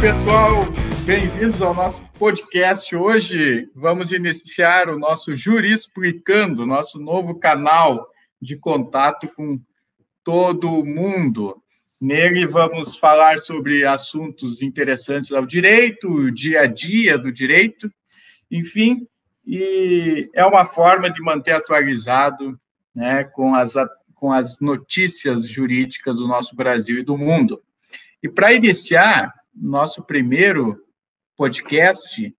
pessoal, bem-vindos ao nosso podcast. Hoje vamos iniciar o nosso Jurisplicando, nosso novo canal de contato com todo mundo. Nele vamos falar sobre assuntos interessantes ao direito, o dia a dia do direito, enfim, e é uma forma de manter atualizado né, com, as, com as notícias jurídicas do nosso Brasil e do mundo. E para iniciar, nosso primeiro podcast,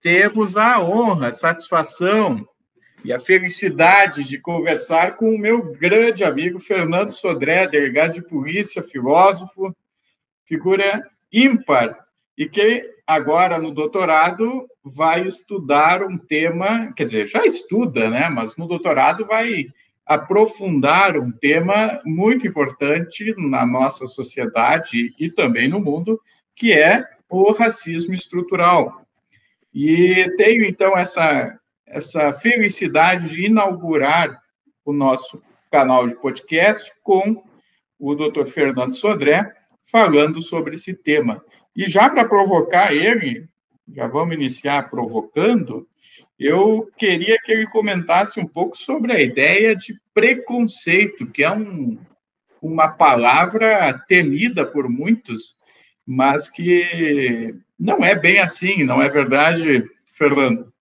temos a honra, a satisfação e a felicidade de conversar com o meu grande amigo Fernando Sodré, delegado de polícia, filósofo, figura ímpar, e que agora no doutorado vai estudar um tema, quer dizer, já estuda, né? Mas no doutorado vai aprofundar um tema muito importante na nossa sociedade e também no mundo, que é o racismo estrutural. E tenho, então, essa, essa felicidade de inaugurar o nosso canal de podcast com o Dr. Fernando Sodré, falando sobre esse tema. E já para provocar ele, já vamos iniciar provocando, eu queria que ele comentasse um pouco sobre a ideia de preconceito, que é um, uma palavra temida por muitos, mas que não é bem assim, não é verdade, Fernando?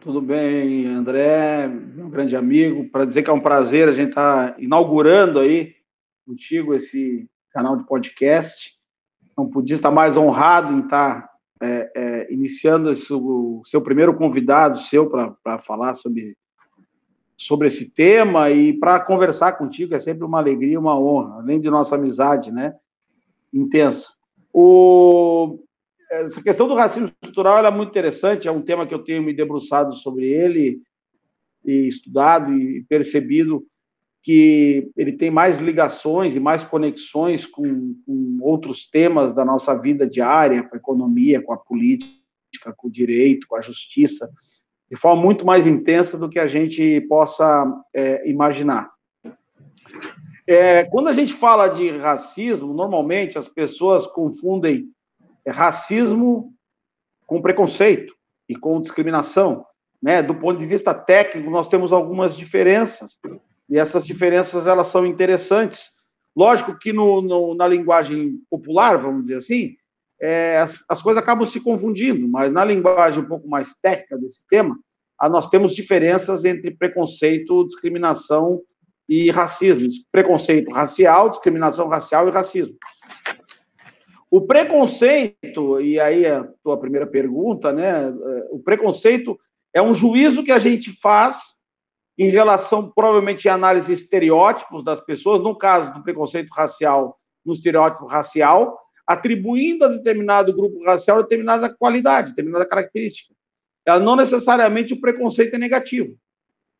Tudo bem, André, meu grande amigo, para dizer que é um prazer a gente estar tá inaugurando aí contigo esse canal de podcast. Não podia estar mais honrado em estar é, é, iniciando esse, o seu primeiro convidado seu para falar sobre, sobre esse tema e para conversar contigo é sempre uma alegria, uma honra, além de nossa amizade, né? Intensa. O, essa questão do racismo estrutural é muito interessante, é um tema que eu tenho me debruçado sobre ele e estudado e percebido que ele tem mais ligações e mais conexões com, com, outros temas da nossa vida diária, com a economia, com a política, com o direito, com a justiça, de forma muito mais intensa do que a gente possa é, imaginar. É, quando a gente fala de racismo, normalmente as pessoas confundem racismo com preconceito e com discriminação. Né? Do ponto de vista técnico, nós temos algumas diferenças e essas diferenças elas são interessantes. Lógico que no, no na linguagem popular, vamos dizer assim, é, as, as, coisas acabam se confundindo, mas na linguagem um pouco mais técnica desse tema, a, nós temos diferenças entre preconceito, discriminação e racismo. Preconceito racial, discriminação racial e racismo. O preconceito, e aí a tua primeira pergunta, né? O preconceito é um juízo que a gente faz em relação, provavelmente, à análise de estereótipos das pessoas, no caso do preconceito racial, no estereótipo racial, atribuindo a determinado grupo racial determinada qualidade, determinada característica. Ela não necessariamente o preconceito é negativo.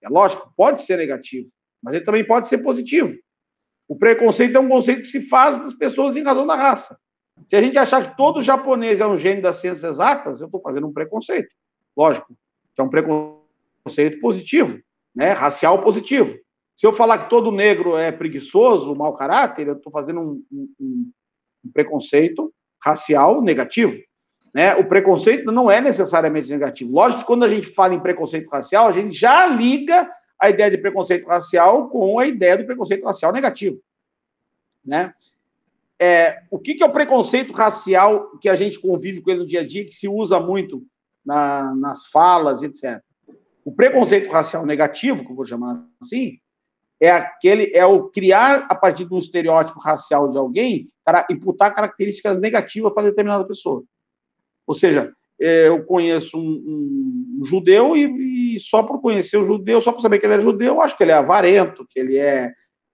É lógico, pode ser negativo, mas ele também pode ser positivo. O preconceito é um conceito que se faz das pessoas em razão da raça. Se a gente achar que todo japonês é um gênio das ciências exatas, eu estou fazendo um preconceito. Lógico, que é um preconceito positivo né, racial positivo. Se eu falar que todo negro é preguiçoso, mau caráter, eu estou fazendo um, um, um, preconceito racial negativo. Né? O preconceito não é necessariamente negativo. Lógico que quando a gente fala em preconceito racial, a gente já liga a ideia de preconceito racial com a ideia do preconceito racial negativo. Né? É, o que, que, é o preconceito racial que a gente convive com ele no dia a dia, que se usa muito na, nas falas, etc. O preconceito racial negativo, que eu vou chamar assim, é aquele é o criar a partir de um estereótipo racial de alguém para imputar características negativas para determinada pessoa. Ou seja, é, eu conheço um, um, judeu e, e, só por conhecer o judeu, só por saber que ele é judeu, eu acho que ele é avarento, que ele é,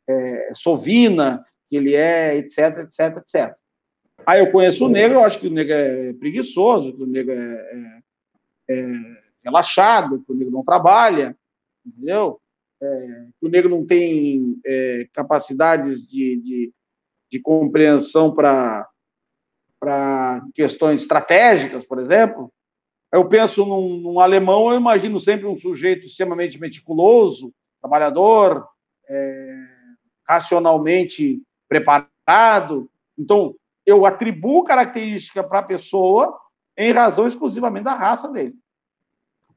é sovina, que ele é etc, etc, etc. Aí eu conheço o negro, eu acho que o negro é preguiçoso, que o negro é, é, é relaxado, que o negro não trabalha, entendeu? É, que o negro não tem é, capacidades de, de, de compreensão para questões estratégicas, por exemplo. Eu penso num, num, alemão, eu imagino sempre um sujeito extremamente meticuloso, trabalhador, é, racionalmente preparado. Então, eu atribuo característica para a pessoa em razão exclusivamente da raça dele.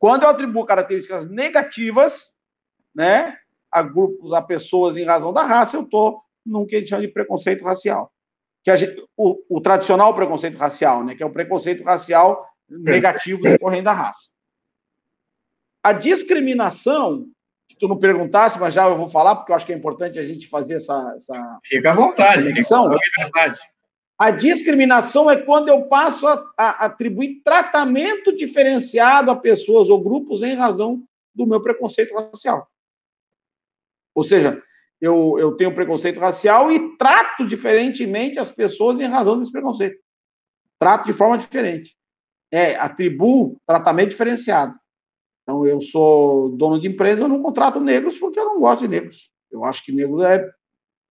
Quando eu atribuo características negativas, né, a grupos, a pessoas em razão da raça, eu estou num que a gente chama de preconceito racial. Que gente, o, o, tradicional preconceito racial, né, que é o preconceito racial negativo decorrente da raça. A discriminação, que tu não perguntasse, mas já eu vou falar, porque eu acho que é importante a gente fazer essa. essa Fica à vontade, conexão. A discriminação é quando eu passo a, a atribuir tratamento diferenciado a pessoas ou grupos em razão do meu preconceito racial. Ou seja, eu, eu tenho preconceito racial e trato diferentemente as pessoas em razão desse preconceito. Trato de forma diferente. É, atribuo tratamento diferenciado. Então, eu sou dono de empresa, eu não contrato negros porque eu não gosto de negros. Eu acho que negro é,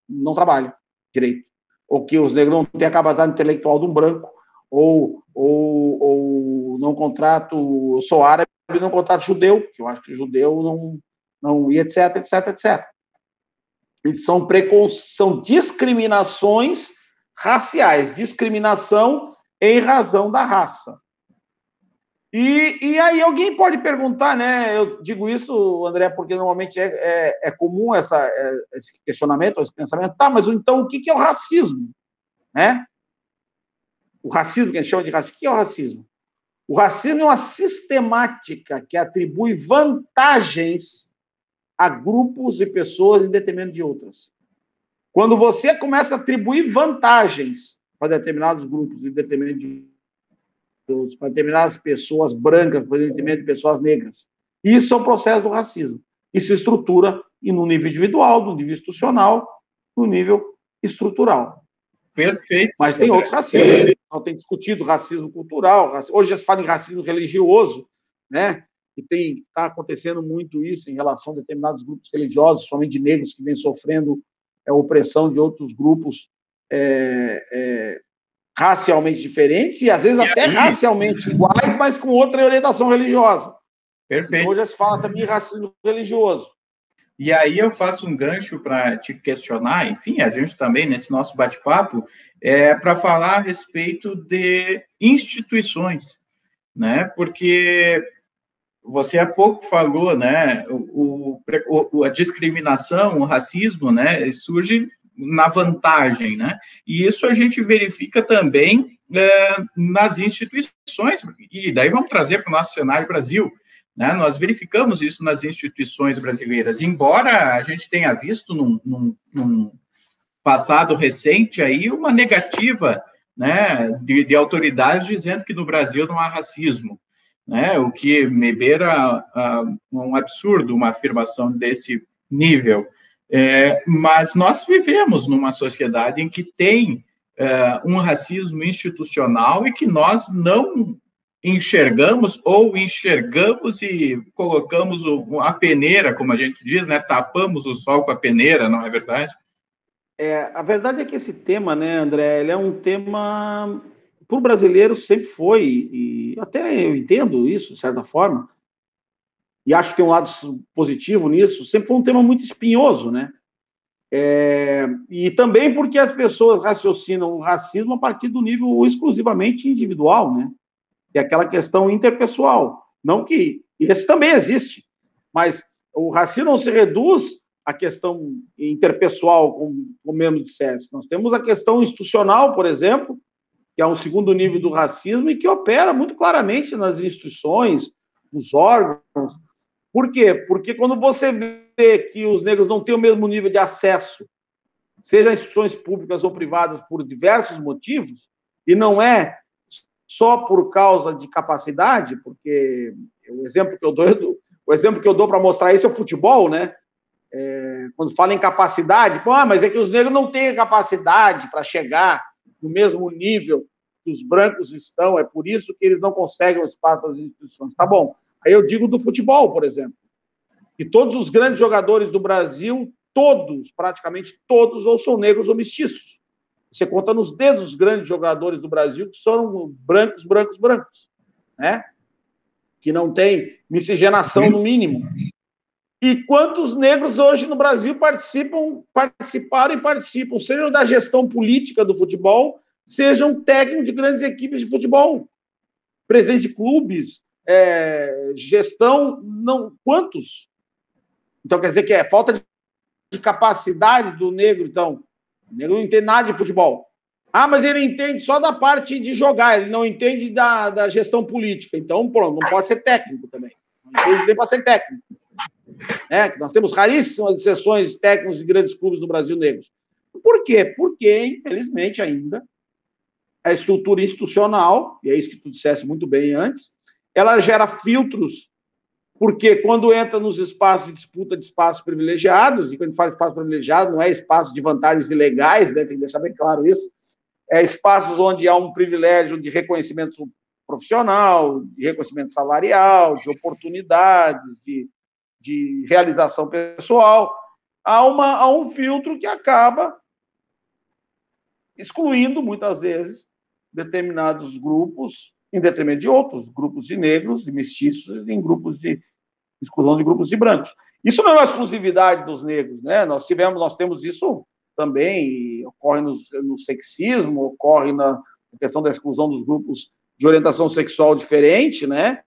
não trabalha direito. Ou que os negros não têm a capacidade intelectual de um branco. Ou, ou, ou não contrato, eu sou árabe não contrato judeu, que eu acho que judeu não, não e etc, etc, etc. E são, precon... são discriminações raciais, discriminação em razão da raça. E, e aí alguém pode perguntar, né? Eu digo isso, André, porque normalmente é, é, é comum essa, é, esse questionamento, esse pensamento. Tá, mas então o que, é o racismo? Né? O racismo, que a gente chama de racismo, o que é o racismo? O racismo é uma sistemática que atribui vantagens a grupos e pessoas em detrimento de outras. Quando você começa a atribuir vantagens para determinados grupos em detrimento de para determinadas pessoas brancas, para detrimento de pessoas negras, isso é o processo do racismo. Isso se estrutura no nível individual, no nível institucional, no nível estrutural. Perfeito. Mas tem outros racismos. Então, tem discutido racismo cultural. Hoje já se fala em racismo religioso, né? e tem está acontecendo muito isso em relação a determinados grupos religiosos, somente negros que vêm sofrendo é, opressão de outros grupos é, é, racialmente diferentes e às vezes e até aí? racialmente iguais, mas com outra orientação religiosa. Perfeito. Então, hoje se fala também racismo religioso. E aí eu faço um gancho para te questionar, enfim, a gente também nesse nosso bate-papo é para falar a respeito de instituições, né? Porque você há pouco falou, né, o, o, a discriminação, o racismo, né, surge na vantagem, né, e isso a gente verifica também é, nas instituições, e daí vamos trazer para o nosso cenário Brasil, né, nós verificamos isso nas instituições brasileiras, embora a gente tenha visto num, num, num passado recente aí uma negativa, né, de, de autoridades dizendo que no Brasil não há racismo, né? o que me beira uh, um absurdo uma afirmação desse nível. É, mas nós vivemos numa sociedade em que tem uh, um racismo institucional e que nós não enxergamos ou enxergamos e colocamos o, a peneira, como a gente diz, né? tapamos o sol com a peneira, não é verdade? É, a verdade é que esse tema, né, André, ele é um tema para o brasileiro sempre foi, e até eu entendo isso, de certa forma, e acho que tem um lado positivo nisso, sempre foi um tema muito espinhoso, né? É, e também porque as pessoas raciocinam o racismo a partir do nível exclusivamente individual, né? E é aquela questão interpessoal. Não que. Esse também existe, mas o racismo não se reduz à questão interpessoal, como, como mesmo dissesse. Nós temos a questão institucional, por exemplo, que é um segundo nível do racismo e que opera muito claramente nas instituições, nos órgãos. Por quê? Porque quando você vê que os negros não têm o mesmo nível de acesso, seja instituições públicas ou privadas, por diversos motivos, e não é só por causa de capacidade, porque o exemplo que eu dou, o exemplo que eu dou para mostrar isso é o futebol, né? É, quando fala em capacidade, pô, ah, mas é que os negros não têm capacidade para chegar no mesmo nível que os brancos estão, é por isso que eles não conseguem o espaço das instituições. Tá bom. Aí eu digo do futebol, por exemplo, que todos os grandes jogadores do Brasil, todos, praticamente todos, ou são negros ou mestiços. Você conta nos dedos os grandes jogadores do Brasil que são brancos, brancos, brancos, né? Que não tem miscigenação no mínimo. E quantos negros hoje no Brasil participam, participaram e participam, seja da gestão política do futebol, sejam técnicos de grandes equipes de futebol, presidente de clubes, é, gestão, não quantos? Então quer dizer que é falta de capacidade do negro, então. O negro não entende nada de futebol. Ah, mas ele entende só da parte de jogar, ele não entende da, da gestão política. Então, pronto, não pode ser técnico também. Não entende nem para ser técnico. É, nós temos raríssimas exceções técnicos de grandes clubes no Brasil negros. Por quê? Porque, infelizmente, ainda a estrutura institucional, e é isso que tu disseste muito bem antes, ela gera filtros, porque quando entra nos espaços de disputa de espaços privilegiados, e quando fala espaço privilegiado, não é espaço de vantagens ilegais, né, tem que deixar bem claro isso, é espaços onde há um privilégio de reconhecimento profissional, de reconhecimento salarial, de oportunidades, de, de realização pessoal, há, uma, há um filtro que acaba excluindo, muitas vezes, determinados grupos, em detrimento de outros, grupos de negros, de mestiços, em grupos de exclusão de grupos de brancos. Isso não é uma exclusividade dos negros, né? Nós tivemos, nós temos isso também, ocorre no, no sexismo, ocorre na questão da exclusão dos grupos de orientação sexual diferente, né?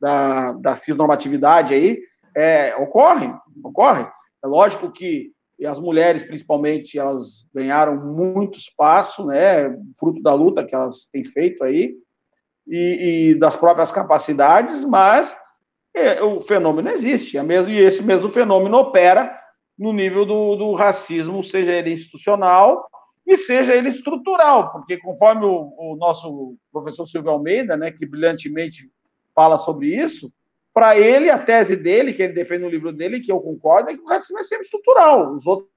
Da, da cisnormatividade aí, é, ocorre, ocorre. É lógico que e as mulheres, principalmente, elas ganharam muito espaço, né, fruto da luta que elas têm feito aí, e, e das próprias capacidades, mas é, o fenômeno existe, é mesmo, e esse mesmo fenômeno opera no nível do, do, racismo, seja ele institucional e seja ele estrutural, porque conforme o, o nosso professor Silvio Almeida, né, que brilhantemente fala sobre isso, para ele, a tese dele, que ele defende no livro dele, que eu concordo, é que o racismo é sempre estrutural. Os outros,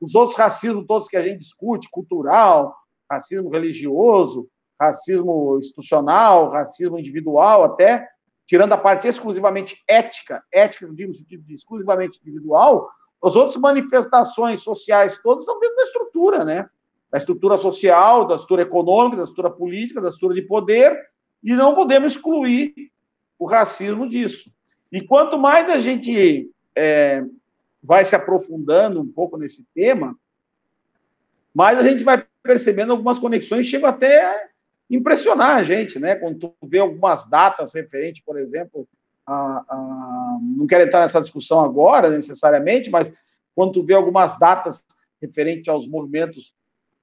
os outros racismos todos que a gente discute, cultural, racismo religioso, racismo institucional, racismo individual, até, tirando a parte exclusivamente ética, ética, no sentido de exclusivamente individual, as outras manifestações sociais todas estão dentro da estrutura, né? Da estrutura social, da estrutura econômica, da estrutura política, da estrutura de poder, e não podemos excluir o racismo disso. E quanto mais a gente é, vai se aprofundando um pouco nesse tema, mais a gente vai percebendo algumas conexões, chegam até impressionar a gente, né? Quando tu vê algumas datas referentes, por exemplo, a, a, não quero entrar nessa discussão agora necessariamente, mas quando tu vê algumas datas referentes aos movimentos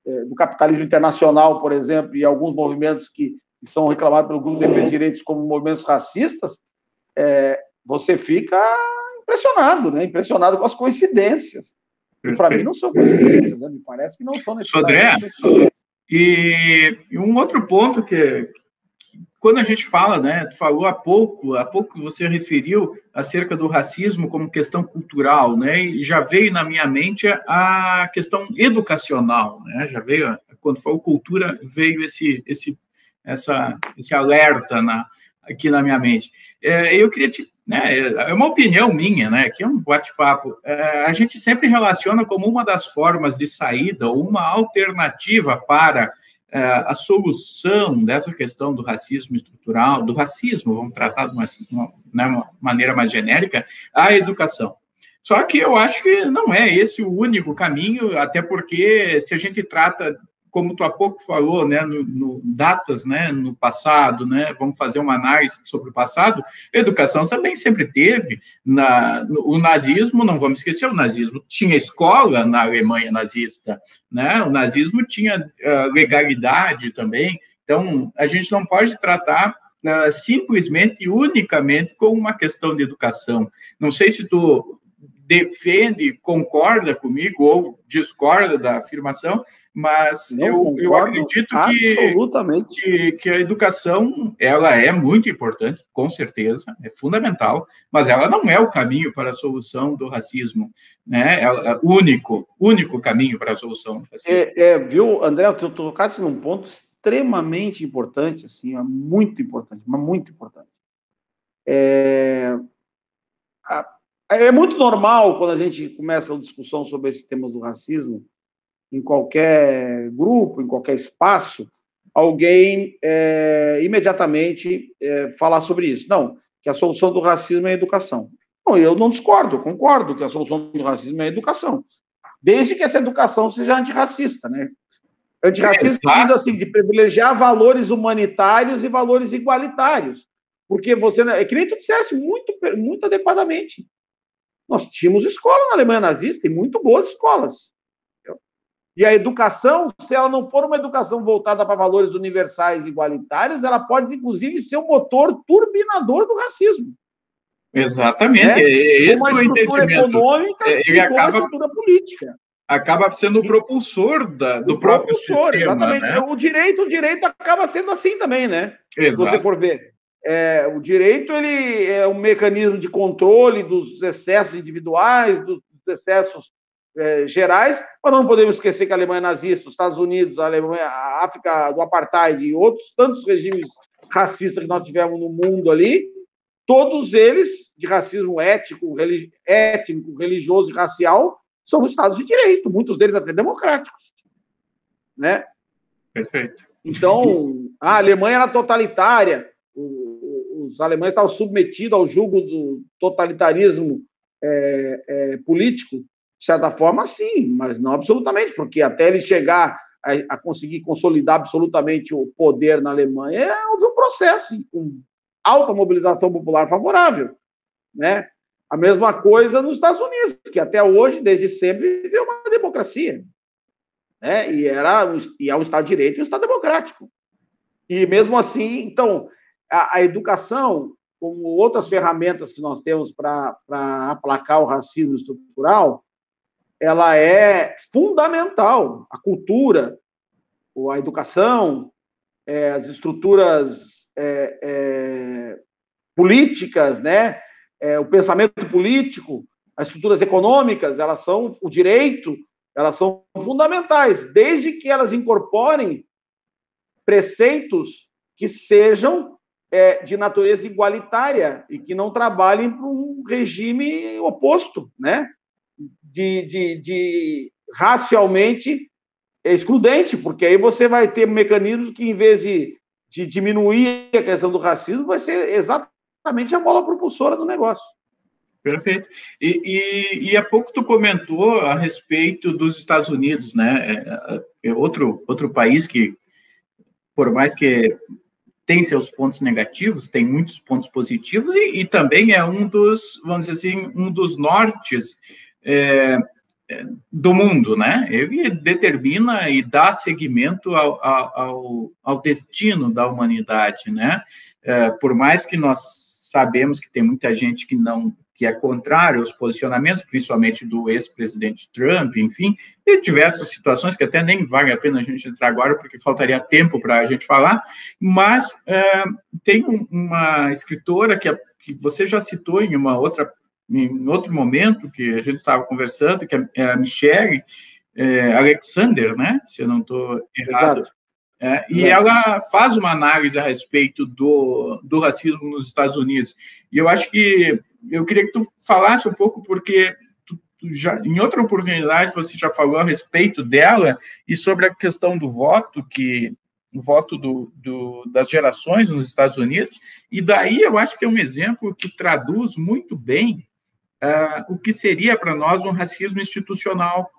é, do capitalismo internacional, por exemplo, e alguns movimentos que que são reclamados pelo grupo de defesa de direitos como movimentos racistas, é, você fica impressionado, né? Impressionado com as coincidências. Para mim não são coincidências, né? Me parece que não são necessariamente André, e, e um outro ponto que, que, quando a gente fala, né? Tu falou há pouco, há pouco você referiu acerca do racismo como questão cultural, né? E já veio na minha mente a questão educacional, né? Já veio quando falou cultura veio esse esse essa, esse alerta na, aqui na minha mente. É, eu queria te. Né, é uma opinião minha, né? Aqui é um bate-papo. É, a gente sempre relaciona como uma das formas de saída, uma alternativa para é, a solução dessa questão do racismo estrutural, do racismo, vamos tratar de uma, uma, né, uma maneira mais genérica, a educação. Só que eu acho que não é esse o único caminho, até porque se a gente trata como tu há pouco falou, né, no, no, datas, né, no passado, né, vamos fazer uma análise sobre o passado, educação também sempre teve, na, no, o nazismo, não vamos esquecer, o nazismo tinha escola na Alemanha nazista, né, o nazismo tinha uh, legalidade também, então a gente não pode tratar uh, simplesmente e unicamente com uma questão de educação. Não sei se tu defende, concorda comigo ou discorda da afirmação, mas eu, eu acredito que, que, que, a educação ela é muito importante, com certeza, é fundamental, mas ela não é o caminho para a solução do racismo, né? É o único, único caminho para a solução do racismo. É, é viu, André, tu tocaste num ponto extremamente importante, assim, muito importante, mas muito importante. É, é muito normal quando a gente começa a discussão sobre esse tema do racismo em qualquer grupo, em qualquer espaço, alguém é, imediatamente é, falar sobre isso. Não, que a solução do racismo é a educação. Não, eu não discordo, concordo que a solução do racismo é a educação, desde que essa educação seja antirracista, né? Antirracismo sentido assim, de privilegiar valores humanitários e valores igualitários. Porque você, é que nem tu dissesse muito, muito adequadamente. Nós tínhamos escola na Alemanha nazista, e muito boas escolas. E a educação, se ela não for uma educação voltada para valores universais e igualitários, ela pode, inclusive, ser um motor turbinador do racismo. Exatamente. Né? É esse uma estrutura econômica é, ele acaba, uma estrutura política. Acaba sendo o propulsor da, do o próprio propulsor, sistema. Exatamente. Né? O direito, o direito acaba sendo assim também, né? Exato. Se você for ver. É, o direito ele é um mecanismo de controle dos excessos individuais, dos excessos é, gerais, mas não podemos esquecer que a Alemanha nazista, os Estados Unidos, a, Alemanha, a África do Apartheid e outros tantos regimes racistas que nós tivemos no mundo ali, todos eles, de racismo ético, religi étnico, religioso e racial, são Estados de direito, muitos deles até democráticos. Né? Perfeito. Então, a Alemanha era totalitária, os alemães estavam submetidos ao jugo do totalitarismo é, é, político, de certa forma, sim, mas não absolutamente, porque até ele chegar a, a conseguir consolidar absolutamente o poder na Alemanha, houve um processo com alta mobilização popular favorável, né? A mesma coisa nos Estados Unidos, que até hoje, desde sempre, viveu uma democracia, né? E era e é um Estado de Direito e um Estado democrático. E mesmo assim, então, a, a educação, como outras ferramentas que nós temos para aplacar o racismo estrutural, ela é fundamental. A cultura, a educação, é, as estruturas é, é, políticas, né? É, o pensamento político, as estruturas econômicas, elas são o direito, elas são fundamentais, desde que elas incorporem preceitos que sejam é, de natureza igualitária e que não trabalhem para um regime oposto, né? de, de, de racialmente excludente, porque aí você vai ter mecanismos que, em vez de, de diminuir a questão do racismo, vai ser exatamente a bola propulsora do negócio. Perfeito. E, e, e há pouco tu comentou a respeito dos Estados Unidos, né? É, é outro, outro país que, por mais que tem seus pontos negativos, tem muitos pontos positivos e, e também é um dos, vamos dizer assim, um dos nortes é, do mundo, né? Ele determina e dá seguimento ao, ao, ao destino da humanidade, né? É, por mais que nós sabemos que tem muita gente que não que é contrário aos posicionamentos, principalmente do ex-presidente Trump, enfim, e diversas situações que até nem vale a pena a gente entrar agora, porque faltaria tempo para a gente falar, mas é, tem uma escritora que, que você já citou em uma outra em outro momento que a gente estava conversando, que é a Michelle é, Alexander, né? Se eu não estou errado. É, e ela faz uma análise a respeito do, do racismo nos Estados Unidos. E eu acho que eu queria que tu falasse um pouco, porque tu, tu já, em outra oportunidade você já falou a respeito dela e sobre a questão do voto, que o voto do, do, das gerações nos Estados Unidos, e daí eu acho que é um exemplo que traduz muito bem uh, o que seria para nós um racismo institucional.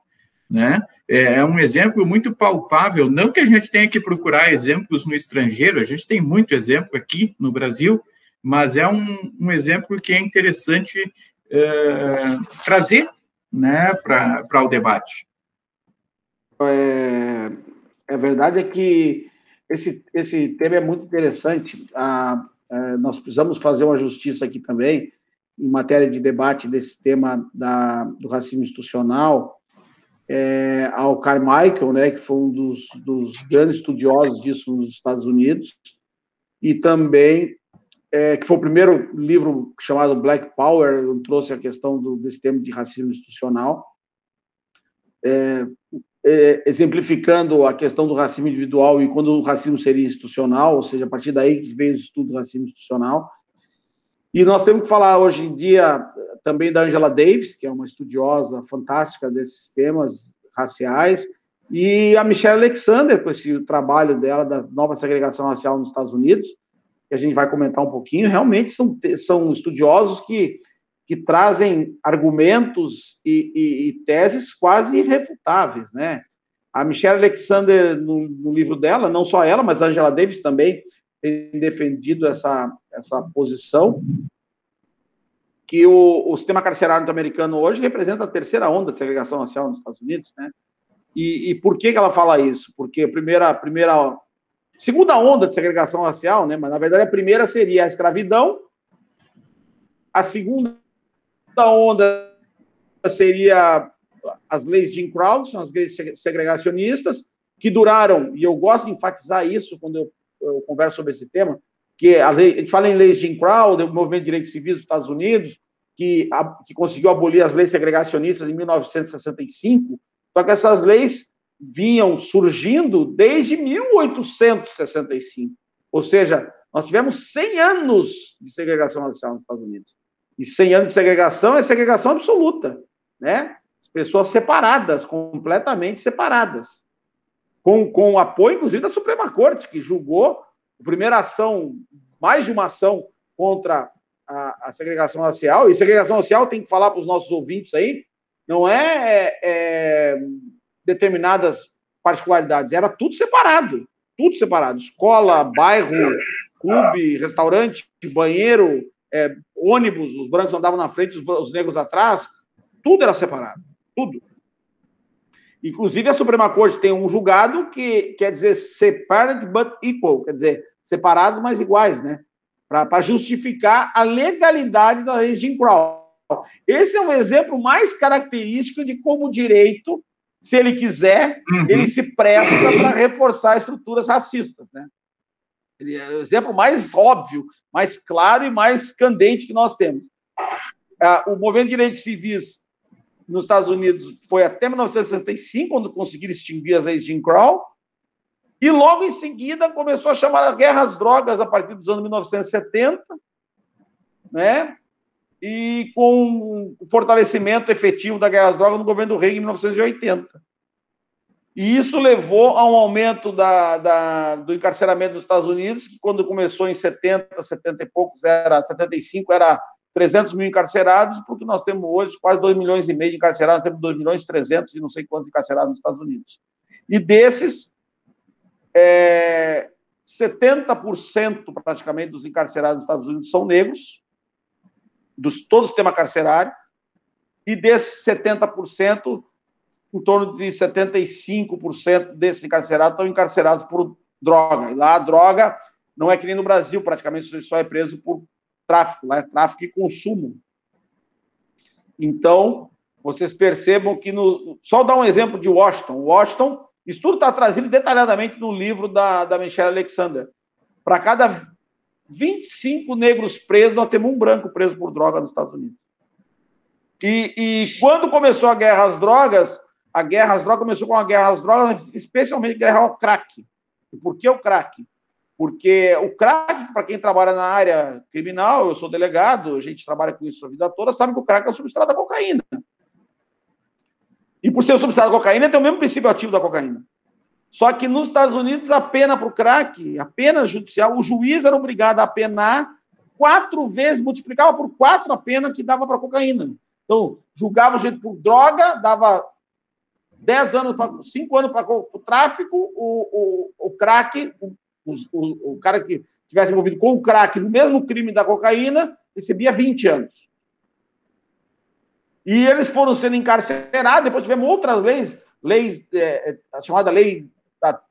Né? É, é um exemplo muito palpável, não que a gente tenha que procurar exemplos no estrangeiro, a gente tem muito exemplo aqui no Brasil, mas é um, um exemplo que é interessante uh, trazer né, para o debate. É, a verdade é que esse, esse tema é muito interessante. Ah, é, nós precisamos fazer uma justiça aqui também, em matéria de debate desse tema da, do racismo institucional é, ao Carmichael, né, que foi um dos, dos, grandes estudiosos disso nos Estados Unidos, e também é, que foi o primeiro livro chamado Black Power, trouxe a questão do, desse tema de racismo institucional, é, é, exemplificando a questão do racismo individual e quando o racismo seria institucional, ou seja, a partir daí que veio o estudo do racismo institucional, e nós temos que falar hoje em dia também da Angela Davis, que é uma estudiosa fantástica desses temas raciais, e a Michelle Alexander, com esse trabalho dela da nova segregação racial nos Estados Unidos, que a gente vai comentar um pouquinho, realmente são, são estudiosos que, que trazem argumentos e, e, e teses quase irrefutáveis, né? A Michelle Alexander, no, no livro dela, não só ela, mas a Angela Davis também tem defendido essa, essa posição, que o, o sistema carcerário norte-americano hoje representa a terceira onda de segregação racial nos Estados Unidos, né? E, e, por que, que ela fala isso? Porque a primeira, primeira, segunda onda de segregação racial, né? Mas na verdade a primeira seria a escravidão, a segunda onda seria as leis de Jim Crow, são as leis segregacionistas, que duraram, e eu gosto de enfatizar isso quando eu, eu converso sobre esse tema, que a, lei, a gente fala em leis de Jim Crow, do movimento de direitos civis dos Estados Unidos, que, a, que conseguiu abolir as leis segregacionistas em 1965, só que essas leis vinham surgindo desde 1865. Ou seja, nós tivemos 100 anos de segregação racial nos Estados Unidos. E 100 anos de segregação é segregação absoluta, né? As pessoas separadas, completamente separadas. Com, com o apoio, inclusive, da Suprema Corte, que julgou a primeira ação, mais de uma ação contra a, a segregação racial. E segregação racial, tem que falar para os nossos ouvintes aí, não é, é determinadas particularidades, era tudo separado, tudo separado. Escola, bairro, clube, restaurante, banheiro, é, ônibus, os brancos andavam na frente, os, os negros atrás, tudo era separado, tudo. Inclusive, a Suprema Corte tem um julgado que quer dizer separate but equal, quer dizer, separados, mas iguais, né? Para justificar a legalidade da lei de Jim Crow. Esse é um exemplo mais característico de como o direito, se ele quiser, uhum. ele se presta para reforçar estruturas racistas, né? Ele é o exemplo mais óbvio, mais claro e mais candente que nós temos. Ah, o movimento de direitos civis nos Estados Unidos foi até 1965, quando conseguiram extinguir as leis de Jim Crow, e logo em seguida começou a chamar a guerra às drogas a partir dos anos 1970, né? E com o fortalecimento efetivo da guerra às drogas no governo do Reagan em 1980. E isso levou a um aumento da, da, do encarceramento dos Estados Unidos, que quando começou em 70, 70 e poucos, era 75, era 300 mil encarcerados, porque nós temos hoje quase 2 milhões e meio de encarcerados, temos 2 milhões e 300 e não sei quantos encarcerados nos Estados Unidos. E desses, é, 70% praticamente dos encarcerados nos Estados Unidos são negros, dos todo o sistema carcerário, e desses 70%, em torno de 75% desses encarcerados estão encarcerados por droga. E lá a droga não é que nem no Brasil, praticamente só é preso por tráfico, lá é tráfico e consumo. Então, vocês percebam que no. Só dar um exemplo de Washington. Washington, isso tudo está trazido detalhadamente no livro da, da Michelle Alexander. Para cada 25 negros presos, nós temos um branco preso por droga nos Estados Unidos. E, e quando começou a guerra às drogas, a guerra às drogas começou com a guerra às drogas, especialmente a guerra ao crack. E por que o crack? Porque o crack, para quem trabalha na área criminal, eu sou delegado, a gente trabalha com isso a vida toda, sabe que o crack é o substrato da cocaína. E por ser o substrato da cocaína, tem o mesmo princípio ativo da cocaína. Só que nos Estados Unidos, a pena para o crack, a pena judicial, o juiz era obrigado a penar quatro vezes, multiplicava por quatro a pena que dava para cocaína. Então, julgava o jeito por droga, dava dez anos, cinco anos para o tráfico, o, o, o crack, o, o, cara que tivesse envolvido com o crack no mesmo crime da cocaína, recebia 20 anos. E eles foram sendo encarcerados, depois tivemos outras leis, leis, é, é a chamada lei da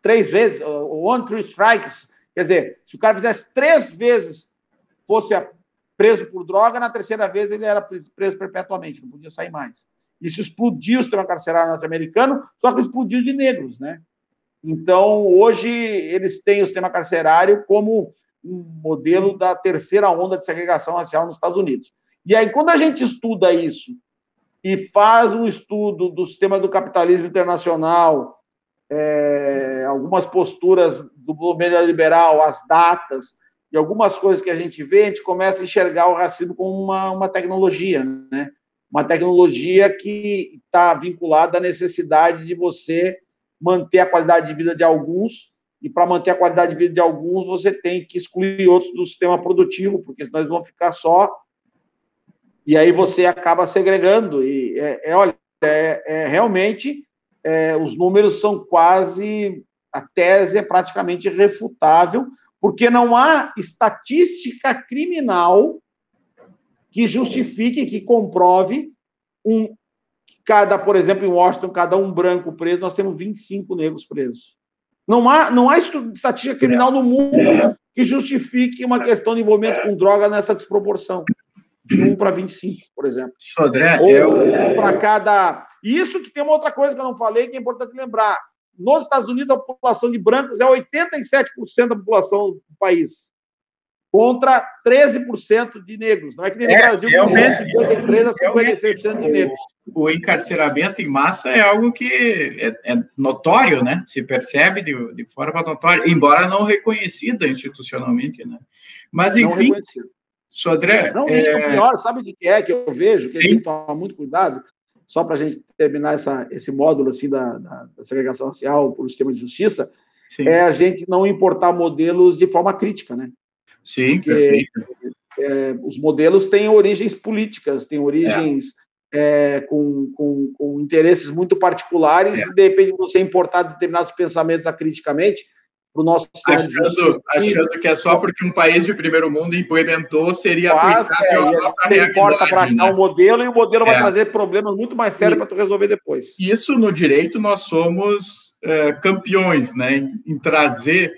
três vezes, o one, three strikes, quer dizer, se o cara fizesse três vezes, fosse preso por droga, na terceira vez ele era preso perpetuamente, não podia sair mais. Isso explodiu o sistema carcerário norte-americano, só que explodiu de negros, né? Então, hoje, eles têm o sistema carcerário como um modelo da terceira onda de segregação racial nos Estados Unidos. E aí, quando a gente estuda isso e faz um estudo do sistema do capitalismo internacional, é, algumas posturas do movimento liberal, as datas e algumas coisas que a gente vê, a gente começa a enxergar o racismo como uma, uma tecnologia, né? Uma tecnologia que está vinculada à necessidade de você manter a qualidade de vida de alguns, e para manter a qualidade de vida de alguns, você tem que excluir outros do sistema produtivo, porque senão eles vão ficar só. E aí você acaba segregando. E é, é olha, é, é realmente é, os números são quase. A tese é praticamente irrefutável, porque não há estatística criminal que justifique, que comprove um. Cada, por exemplo, em Washington, cada um branco preso, nós temos 25 negros presos. Não há, não há estatística criminal no mundo que justifique uma questão de envolvimento com droga nessa desproporção. De 1 para 25, por exemplo. Sodré, Ou eu... para cada. Isso que tem uma outra coisa que eu não falei, que é importante lembrar. Nos Estados Unidos, a população de brancos é 87% da população do país, contra 13% de negros. Não é que nem no é, Brasil, que é 53% a 56% de negros o encarceramento em massa é algo que é, é notório, né? Se percebe de, de, forma notória, embora não reconhecida institucionalmente, né? Mas, enfim, Sodré... Não, é... o pior, sabe o que é que eu vejo? Que Sim. a gente tomar muito cuidado, só para a gente terminar essa, esse módulo assim da, da, da segregação racial por sistema de justiça, Sim. é a gente não importar modelos de forma crítica, né? Sim, Porque, perfeito. É, os modelos têm origens políticas, têm origens... É é, com, com, com, interesses muito particulares, é. e de repente você importar determinados pensamentos acriticamente para o nosso achando, achando que é só porque um país de primeiro mundo implementou seria Faz, é, importa para cá o modelo e o modelo vai é. trazer problemas muito mais sérios para tu resolver depois. Isso no direito nós somos é, campeões, né, em, em trazer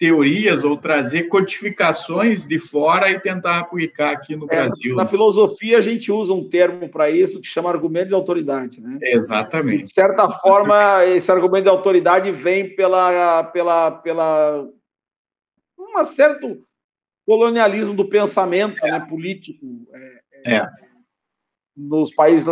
teorias ou trazer codificações de fora e tentar aplicar aqui no é, Brasil. Na filosofia, a gente usa um termo para isso que chama argumento de autoridade. Né? Exatamente. E, de certa forma, esse argumento de autoridade vem pela, pela, pela um certo colonialismo do pensamento é. né, político é, é, é. nos países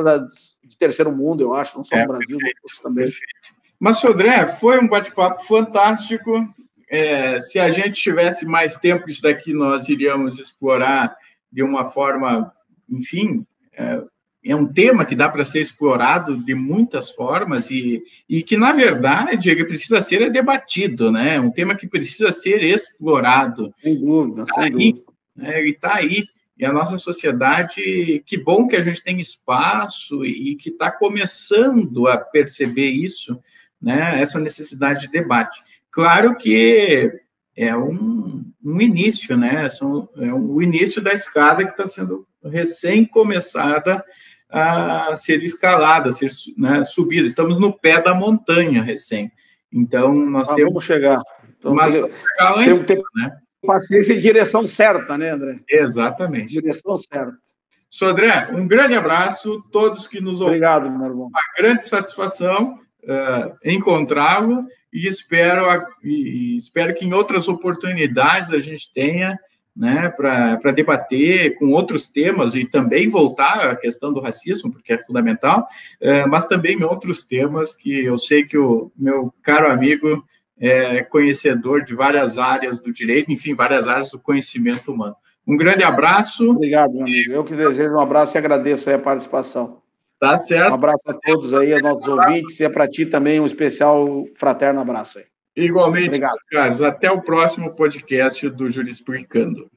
de terceiro mundo, eu acho, não só no Brasil, perfeito, também. Perfeito. Mas, André, foi um bate-papo fantástico é, se a gente tivesse mais tempo, isso daqui nós iríamos explorar de uma forma, enfim, é, é um tema que dá para ser explorado de muitas formas e, e que, na verdade, ele precisa ser debatido, né? É um tema que precisa ser explorado. Sem dúvida, tá sem aí, dúvida. Né? Ele está aí. E a nossa sociedade, que bom que a gente tem espaço e que está começando a perceber isso, né? Essa necessidade de debate. Claro que é um, um início, né? São, é o início da escada que está sendo recém começada a ser escalada, a ser né, subida. Estamos no pé da montanha recém. Então, nós ah, temos. Vamos chegar. Então, mas tem, chegar lá temos ter né? paciência em direção certa, né, André? Exatamente. Direção certa. Sodré, um grande abraço, todos que nos Obrigado, meu irmão. Uma grande satisfação uh, encontrá-lo e espero, e espero que em outras oportunidades a gente tenha né, para debater com outros temas e também voltar à questão do racismo, porque é fundamental, uh, mas também outros temas que eu sei que o meu caro amigo é conhecedor de várias áreas do direito, enfim, várias áreas do conhecimento humano. Um grande abraço. Obrigado, meu amigo. Eu que desejo um abraço e agradeço a participação. Tá certo. Um abraço a todos aí, aos nossos ouvintes, e é para ti também um especial fraterno abraço aí. Igualmente, Obrigado. Carlos. Até o próximo podcast do Jurispricando.